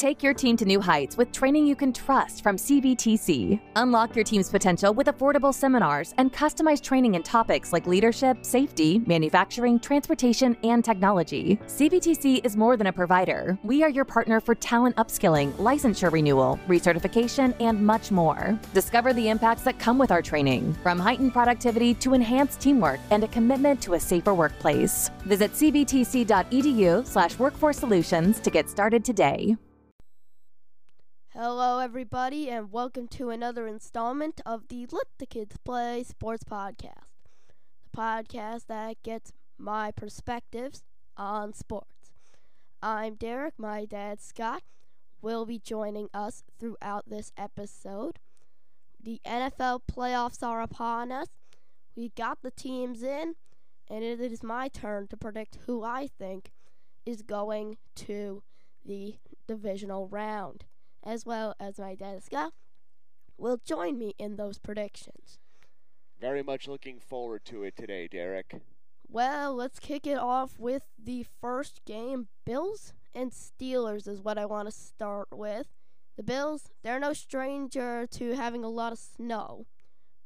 Take your team to new heights with training you can trust from CBTC. Unlock your team's potential with affordable seminars and customized training in topics like leadership, safety, manufacturing, transportation, and technology. CBTC is more than a provider. We are your partner for talent upskilling, licensure renewal, recertification, and much more. Discover the impacts that come with our training, from heightened productivity to enhanced teamwork and a commitment to a safer workplace. Visit cbtc.edu/slash workforce solutions to get started today. Hello, everybody, and welcome to another installment of the Let the Kids Play Sports Podcast, the podcast that gets my perspectives on sports. I'm Derek, my dad, Scott, will be joining us throughout this episode. The NFL playoffs are upon us. We got the teams in, and it is my turn to predict who I think is going to the divisional round as well as my dad Scott, will join me in those predictions. Very much looking forward to it today, Derek. Well, let's kick it off with the first game. Bills and Steelers is what I want to start with. The Bills, they're no stranger to having a lot of snow,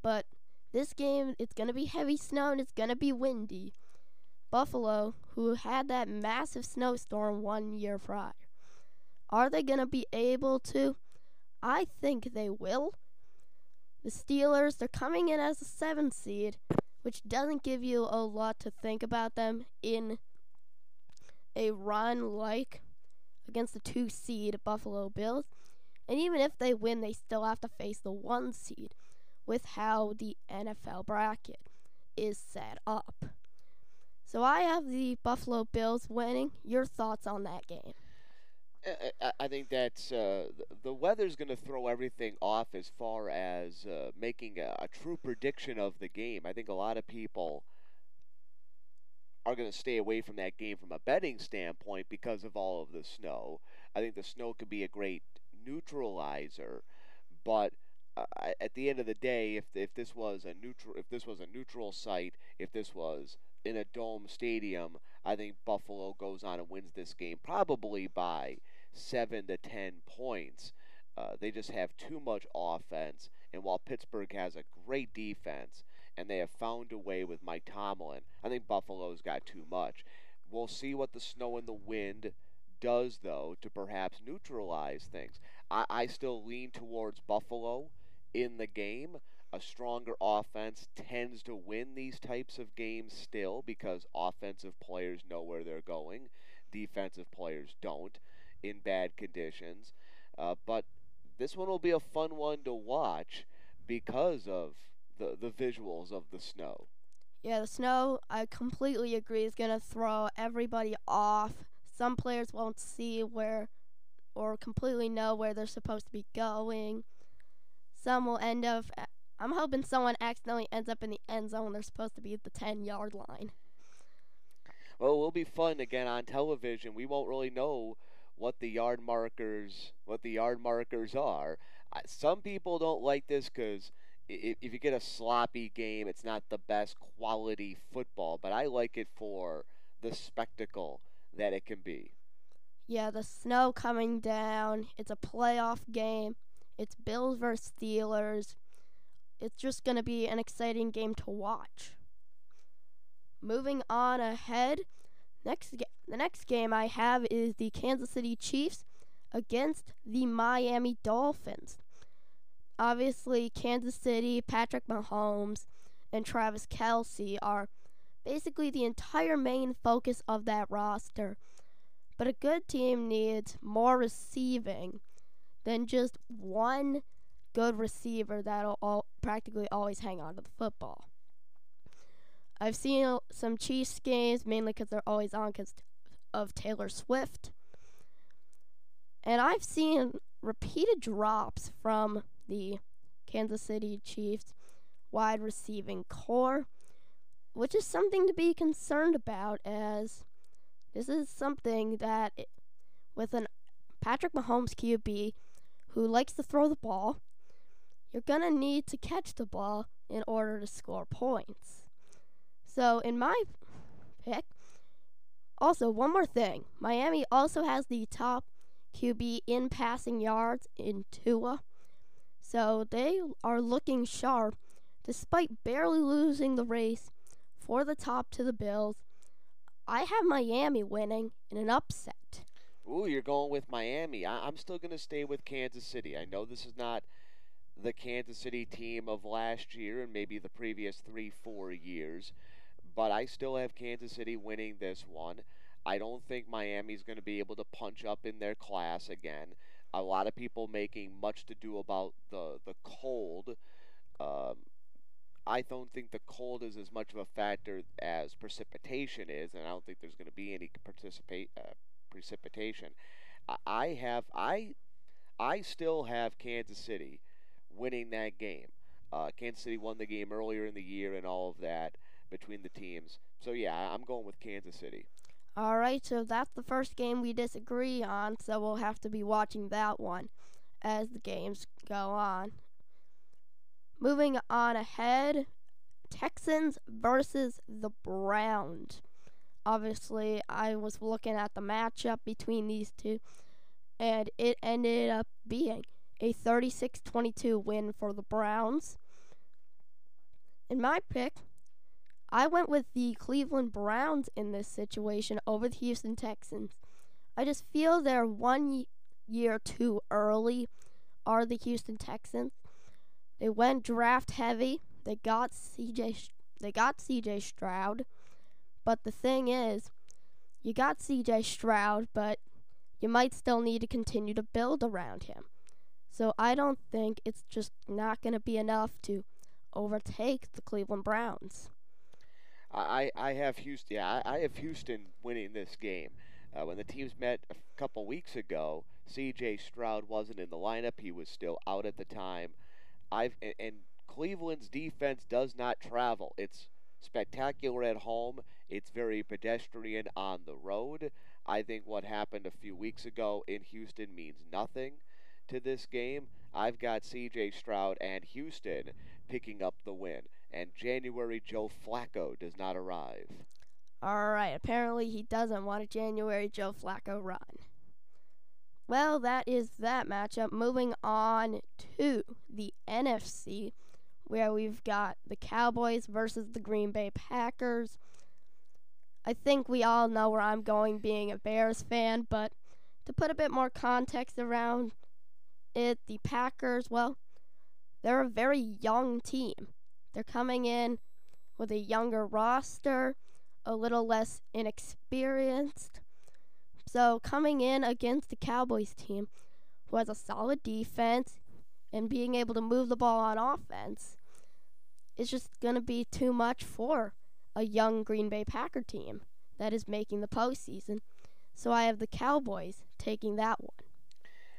but this game, it's going to be heavy snow and it's going to be windy. Buffalo, who had that massive snowstorm one year prior, are they going to be able to? I think they will. The Steelers, they're coming in as a seven seed, which doesn't give you a lot to think about them in a run like against the two seed Buffalo Bills. And even if they win, they still have to face the one seed with how the NFL bracket is set up. So I have the Buffalo Bills winning. Your thoughts on that game? I think that's uh, the weather's going to throw everything off as far as uh, making a, a, true prediction of the game. I think a lot of people are going to stay away from that game from a betting standpoint because of all of the snow. I think the snow could be a great neutralizer, but uh, at the end of the day, if if this was a neutral if this was a neutral site, if this was in a dome stadium, I think Buffalo goes on and wins this game probably by seven to ten points. Uh, they just have too much offense, and while Pittsburgh has a great defense, and they have found a way with Mike Tomlin, I think Buffalo's got too much. We'll see what the snow and the wind does, though, to perhaps neutralize things. I, I still lean towards Buffalo in the game. A stronger offense tends to win these types of games still because offensive players know where they're going, defensive players don't in bad conditions. Uh, but this one will be a fun one to watch because of the, the visuals of the snow. Yeah, the snow, I completely agree, is going to throw everybody off. Some players won't see where or completely know where they're supposed to be going. Some will end up. I'm hoping someone accidentally ends up in the end zone. They're supposed to be at the 10 yard line. Well, it will be fun again on television. We won't really know what the yard markers what the yard markers are. Some people don't like this because if, if you get a sloppy game, it's not the best quality football. But I like it for the spectacle that it can be. Yeah, the snow coming down. It's a playoff game. It's Bills versus Steelers. It's just going to be an exciting game to watch. Moving on ahead, Next, the next game I have is the Kansas City Chiefs against the Miami Dolphins. Obviously, Kansas City, Patrick Mahomes, and Travis Kelce are basically the entire main focus of that roster. But a good team needs more receiving than just one good receiver that'll all, practically always hang on to the football. I've seen some Chiefs games mainly because they're always on because of Taylor Swift. And I've seen repeated drops from the Kansas City Chiefs wide receiving corps, which is something to be concerned about as this is something that it, with an Patrick Mahomes QB who likes to throw the ball, you're going to need to catch the ball in order to score points. So in my pick, also one more thing, Miami also has the top QB in passing yards in Tua. So they are looking sharp despite barely losing the race for the top to the Bills. I have Miami winning in an upset. Ooh, you're going with Miami. I- am still going to stay with Kansas City. I know this is not the Kansas City team of last year and maybe the previous three, four years, but I still have Kansas City winning this one. I don't think Miami's going to be able to punch up in their class again. A lot of people making much to do about the the cold. Um, I don't think the cold is as much of a factor as precipitation is, and I don't think there's going to be any participate uh, precipitation. I have I I still have Kansas City winning that game. Uh, Kansas City won the game earlier in the year and all of that between the teams. So yeah, I'm going with Kansas City. All right, so that's the first game we disagree on, so we'll have to be watching that one as the games go on. Moving on ahead, Texans versus the Browns. Obviously, I was looking at the matchup between these two, and it ended up being a 36 22 win for the Browns. In my pick, I went with the Cleveland Browns in this situation over the Houston Texans. I just feel they're one year too early, are the Houston Texans. They went draft heavy. They got CJ they got CJ Stroud. But the thing is, you got CJ Stroud, but you might still need to continue to build around him. So I don't think it's just not going to be enough to overtake the Cleveland Browns. I, I have Houston. Yeah, I, I have Houston winning this game. Uh, when the teams met a couple weeks ago, C.J. Stroud wasn't in the lineup. He was still out at the time. I've and, and Cleveland's defense does not travel. It's spectacular at home. It's very pedestrian on the road. I think what happened a few weeks ago in Houston means nothing to this game. I've got CJ Stroud and Houston picking up the win, and January Joe Flacco does not arrive. All right, apparently he doesn't want a January Joe Flacco run. Well, that is that matchup. Moving on to the NFC, where we've got the Cowboys versus the Green Bay Packers. I think we all know where I'm going being a Bears fan, but to put a bit more context around it, the Packers, well, they're a very young team. They're coming in with a younger roster, a little less inexperienced. So, coming in against the Cowboys team, who has a solid defense and being able to move the ball on offense, is just going to be too much for a young Green Bay Packer team that is making the postseason. So, I have the Cowboys taking that one.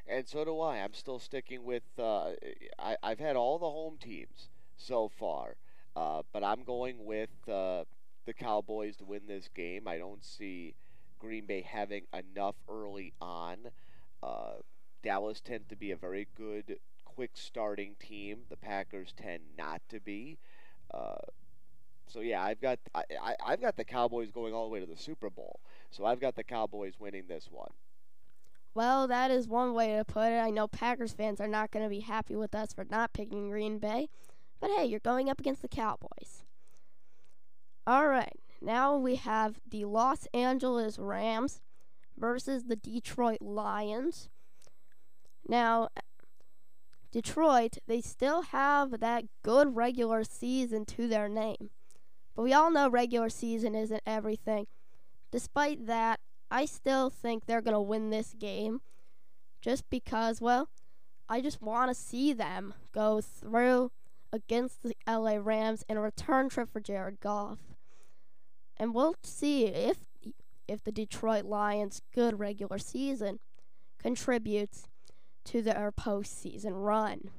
And so do I. I'm still sticking with. Uh, I, I've had all the home teams so far, uh, but I'm going with uh, the Cowboys to win this game. I don't see Green Bay having enough early on. Uh, Dallas tends to be a very good, quick starting team. The Packers tend not to be. Uh, so yeah, I've got I, I've got the Cowboys going all the way to the Super Bowl. So I've got the Cowboys winning this one. Well, that is one way to put it. I know Packers fans are not going to be happy with us for not picking Green Bay, but hey, you're going up against the Cowboys. All right, now we have the Los Angeles Rams versus the Detroit Lions. Now, Detroit, they still have that good regular season to their name. But we all know regular season isn't everything. Despite that, I still think they're going to win this game just because, well, I just want to see them go through against the LA Rams in a return trip for Jared Goff. And we'll see if if the Detroit Lions' good regular season contributes to their postseason run.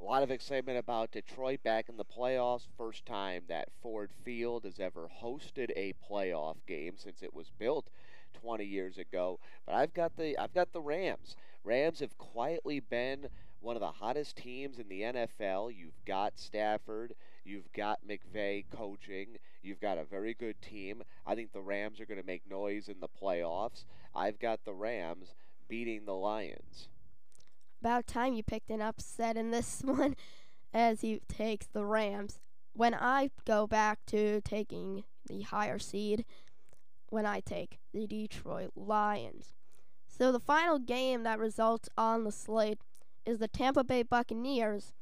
A lot of excitement about Detroit back in the playoffs. First time that Ford Field has ever hosted a playoff game since it was built 20 years ago. But I've got the I've got the Rams. Rams have quietly been one of the hottest teams in the NFL. You've got Stafford, you've got McVay coaching, you've got a very good team. I think the Rams are going to make noise in the playoffs. I've got the Rams beating the Lions. About time you picked an upset in this one as he takes the Rams. When I go back to taking the higher seed, when I take the Detroit Lions. So the final game that results on the slate is the Tampa Bay Buccaneers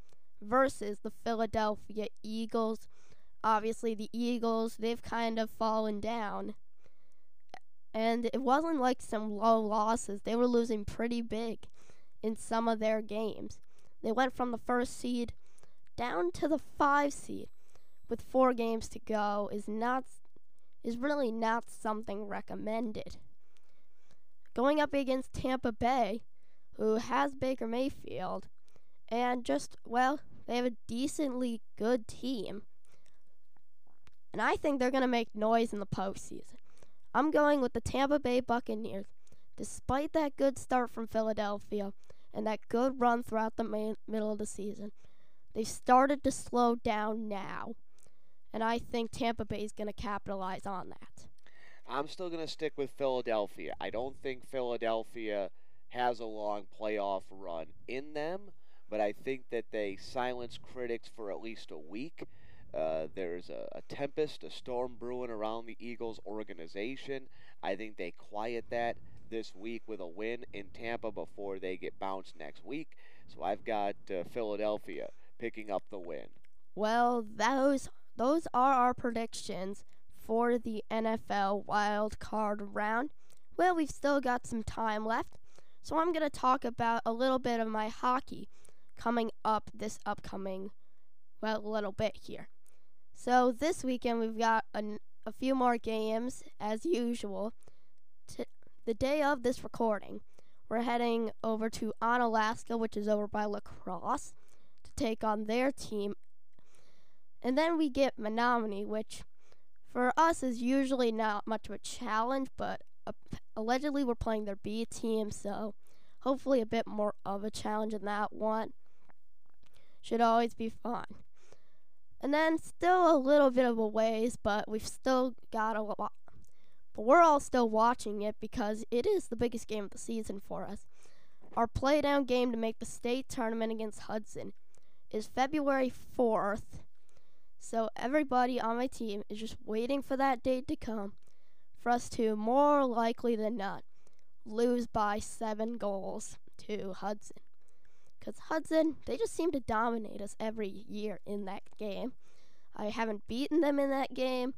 versus the Philadelphia Eagles. Obviously, the Eagles, they've kind of fallen down. And it wasn't like some low losses. They were losing pretty big in some of their games. They went from the first seed down to the five seed with four games to go is not is really not something recommended. Going up against Tampa Bay, who has Baker Mayfield, and just well, they have a decently good team. And I think they're going to make noise in the postseason. I'm going with the Tampa Bay Buccaneers. Despite that good start from Philadelphia and that good run throughout the middle of the season, they've started to slow down now. And I think Tampa Bay is going to capitalize on that. I'm still going to stick with Philadelphia. I don't think Philadelphia has a long playoff run in them, but I think that they silence critics for at least a week. Uh, there's a, a, tempest, a storm brewing around the Eagles organization. I think they quiet that this week with a win in Tampa before they get bounced next week. So I've got uh, Philadelphia picking up the win. Well, those those are our predictions for the NFL wild card round. Well, we've still got some time left, so I'm going to talk about a little bit of my hockey coming up this upcoming well, a little bit here. So this weekend we've got a, a few more games as usual. T- the day of this recording, we're heading over to Onalaska, which is over by La Crosse, to take on their team. And then we get Menominee, which for us is usually not much of a challenge, but uh, allegedly we're playing their B team, so hopefully a bit more of a challenge in that one. Should always be fun. And then still a little bit of a ways, but we've still got a lot. But we're all still watching it because it is the biggest game of the season for us. Our playdown game to make the state tournament against Hudson is February 4th. So everybody on my team is just waiting for that date to come for us to, more likely than not, lose by seven goals to Hudson. Because Hudson, they just seem to dominate us every year in that game. I haven't beaten them in that game.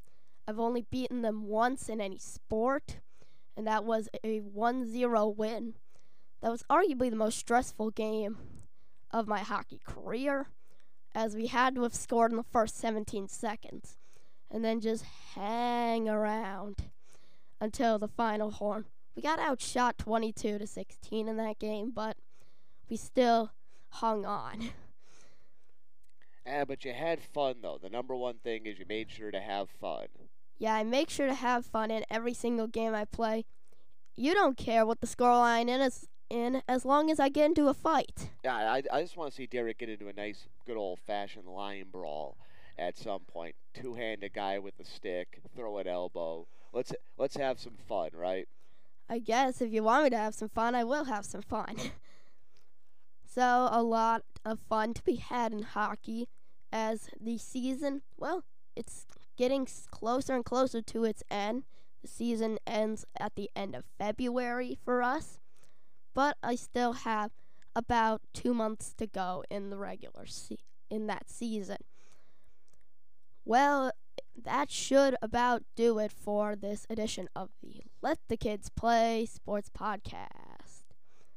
I've only beaten them once in any sport, and that was a 1 0 win. That was arguably the most stressful game of my hockey career, as we had to have scored in the first 17 seconds and then just hang around until the final horn. We got outshot 22 to 16 in that game, but we still hung on. Yeah, but you had fun though. The number one thing is you made sure to have fun. Yeah, I make sure to have fun in every single game I play. You don't care what the scoreline is in as long as I get into a fight. Yeah, I, I just want to see Derek get into a nice, good old fashioned line brawl at some point. Two hand a guy with a stick, throw an elbow. Let's let's have some fun, right? I guess if you want me to have some fun, I will have some fun. so a lot of fun to be had in hockey as the season, well, it's getting closer and closer to its end. The season ends at the end of February for us, but I still have about 2 months to go in the regular se- in that season. Well, that should about do it for this edition of the Let the Kids Play Sports Podcast.